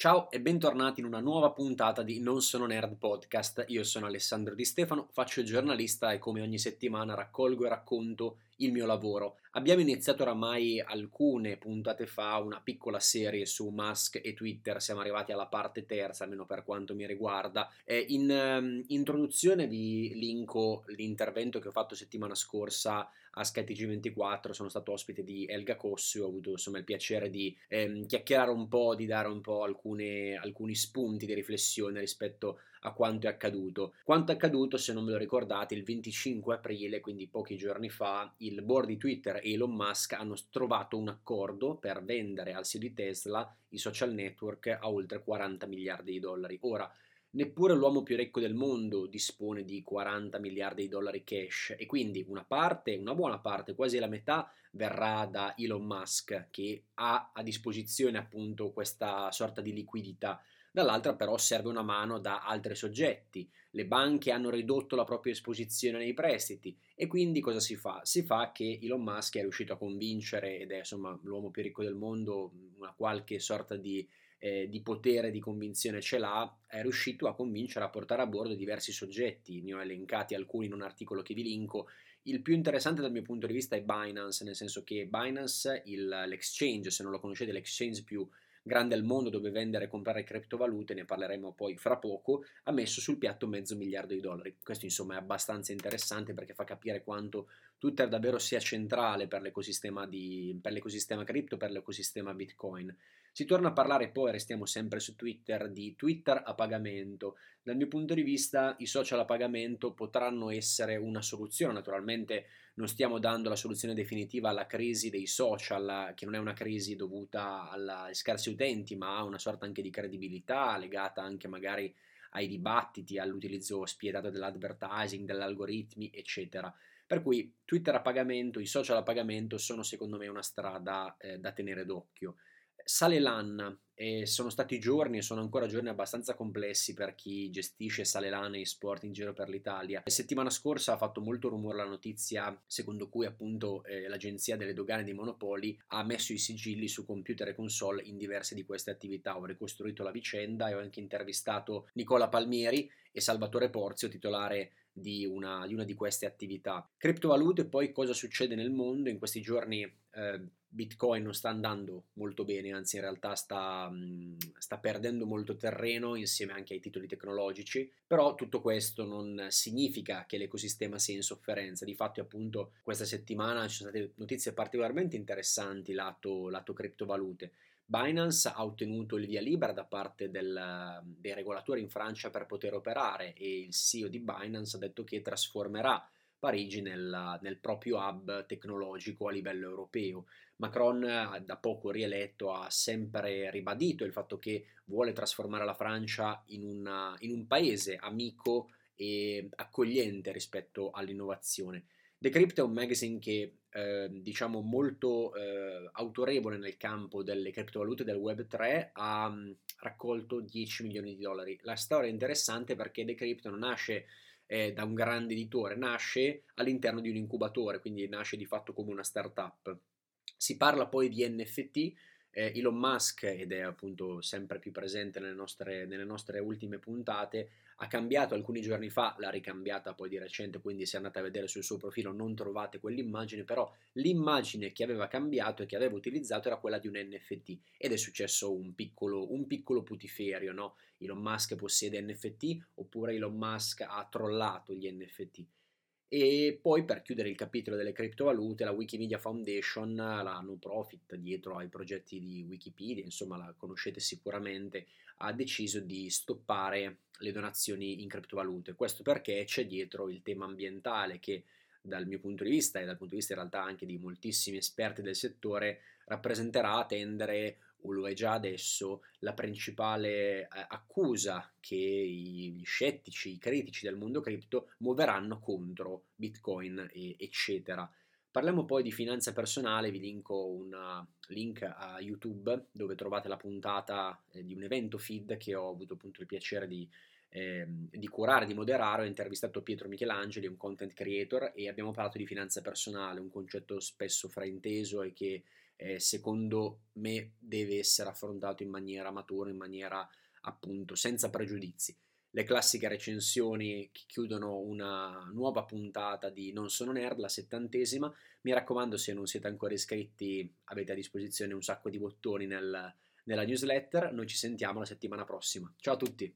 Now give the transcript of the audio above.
Ciao e bentornati in una nuova puntata di Non sono nerd podcast. Io sono Alessandro Di Stefano, faccio il giornalista e come ogni settimana raccolgo e racconto il mio lavoro. Abbiamo iniziato oramai alcune puntate fa una piccola serie su Musk e Twitter, siamo arrivati alla parte terza, almeno per quanto mi riguarda. Eh, in um, introduzione vi linko l'intervento che ho fatto settimana scorsa a SkyTG24, sono stato ospite di Elga Cossi, ho avuto insomma il piacere di ehm, chiacchierare un po', di dare un po' alcune, alcuni spunti di riflessione rispetto a quanto è accaduto. Quanto è accaduto, se non me lo ricordate, il 25 aprile, quindi pochi giorni fa, il board di Twitter e Elon Musk hanno trovato un accordo per vendere al CEO di Tesla i social network a oltre 40 miliardi di dollari. Ora, Neppure l'uomo più ricco del mondo dispone di 40 miliardi di dollari cash e quindi una parte, una buona parte, quasi la metà, verrà da Elon Musk che ha a disposizione appunto questa sorta di liquidità. Dall'altra però serve una mano da altri soggetti. Le banche hanno ridotto la propria esposizione nei prestiti e quindi cosa si fa? Si fa che Elon Musk è riuscito a convincere, ed è insomma l'uomo più ricco del mondo, una qualche sorta di eh, di potere di convinzione ce l'ha, è riuscito a convincere a portare a bordo diversi soggetti. Ne ho elencati alcuni in un articolo che vi linko. Il più interessante dal mio punto di vista è Binance, nel senso che Binance, il, l'exchange, se non lo conoscete, l'exchange più grande al mondo dove vendere e comprare criptovalute, ne parleremo poi fra poco, ha messo sul piatto mezzo miliardo di dollari. Questo insomma è abbastanza interessante perché fa capire quanto Twitter davvero sia centrale per l'ecosistema, di, per l'ecosistema cripto, per l'ecosistema Bitcoin. Si torna a parlare poi, restiamo sempre su Twitter, di Twitter a pagamento. Dal mio punto di vista i social a pagamento potranno essere una soluzione, naturalmente non stiamo dando la soluzione definitiva alla crisi dei social, che non è una crisi dovuta agli scarsi utenti, ma a una sorta anche di credibilità legata anche magari ai dibattiti, all'utilizzo spietato dell'advertising, degli algoritmi, eccetera. Per cui Twitter a pagamento, i social a pagamento sono secondo me una strada eh, da tenere d'occhio. Sale l'Anna e sono stati giorni e sono ancora giorni abbastanza complessi per chi gestisce Sale l'Anna e sport in giro per l'Italia. La settimana scorsa ha fatto molto rumore la notizia secondo cui appunto eh, l'agenzia delle dogane dei monopoli ha messo i sigilli su computer e console in diverse di queste attività. Ho ricostruito la vicenda e ho anche intervistato Nicola Palmieri e Salvatore Porzio, titolare di una, di una, di queste attività. Criptovalute, poi cosa succede nel mondo? In questi giorni eh, Bitcoin non sta andando molto bene, anzi in realtà sta, mm, sta, perdendo molto terreno insieme anche ai titoli tecnologici, però tutto questo non significa che l'ecosistema sia in sofferenza, di fatto appunto questa settimana ci sono state notizie particolarmente interessanti lato, lato criptovalute. Binance ha ottenuto il via libera da parte del, dei regolatori in Francia per poter operare e il CEO di Binance ha detto che trasformerà Parigi nel, nel, proprio hub tecnologico a livello europeo. Macron, da poco rieletto, ha sempre ribadito il fatto che vuole trasformare la Francia in, una, in un paese amico e accogliente rispetto all'innovazione. Decrypt è un magazine che eh, diciamo molto eh, autorevole nel campo delle criptovalute del Web3 ha mh, raccolto 10 milioni di dollari. La storia è interessante perché Decrypt non nasce eh, da un grande editore, nasce all'interno di un incubatore, quindi nasce di fatto come una startup. Si parla poi di NFT, eh, Elon Musk, ed è appunto sempre più presente nelle nostre, nelle nostre, ultime puntate, ha cambiato alcuni giorni fa, l'ha ricambiata poi di recente, quindi se andate a vedere sul suo profilo non trovate quell'immagine, però l'immagine che aveva cambiato e che aveva utilizzato era quella di un NFT ed è successo un piccolo, un piccolo putiferio, no? Elon Musk possiede NFT oppure Elon Musk ha trollato gli NFT. E poi per chiudere il capitolo delle criptovalute, la Wikimedia Foundation, la non profit dietro ai progetti di Wikipedia, insomma la conoscete sicuramente, ha deciso di stoppare le donazioni in criptovalute. Questo perché c'è dietro il tema ambientale che dal mio punto di vista e dal punto di vista in realtà anche di moltissimi esperti del settore rappresenterà tendere o lo è già adesso, la principale eh, accusa che gli scettici, i critici del mondo cripto muoveranno contro Bitcoin, e, eccetera. Parliamo poi di finanza personale, vi linko un link a YouTube dove trovate la puntata eh, di un evento feed che ho avuto appunto il piacere di, eh, di curare, di moderare. Ho intervistato Pietro Michelangeli, un content creator, e abbiamo parlato di finanza personale, un concetto spesso frainteso e che eh, secondo me deve essere affrontato in maniera matura, in maniera appunto senza pregiudizi. Le classiche recensioni che chiudono una nuova puntata di Non sono nerd, la settantesima. Mi raccomando, se non siete ancora iscritti, avete a disposizione un sacco di bottoni nel, nella newsletter. Noi ci sentiamo la settimana prossima. Ciao a tutti!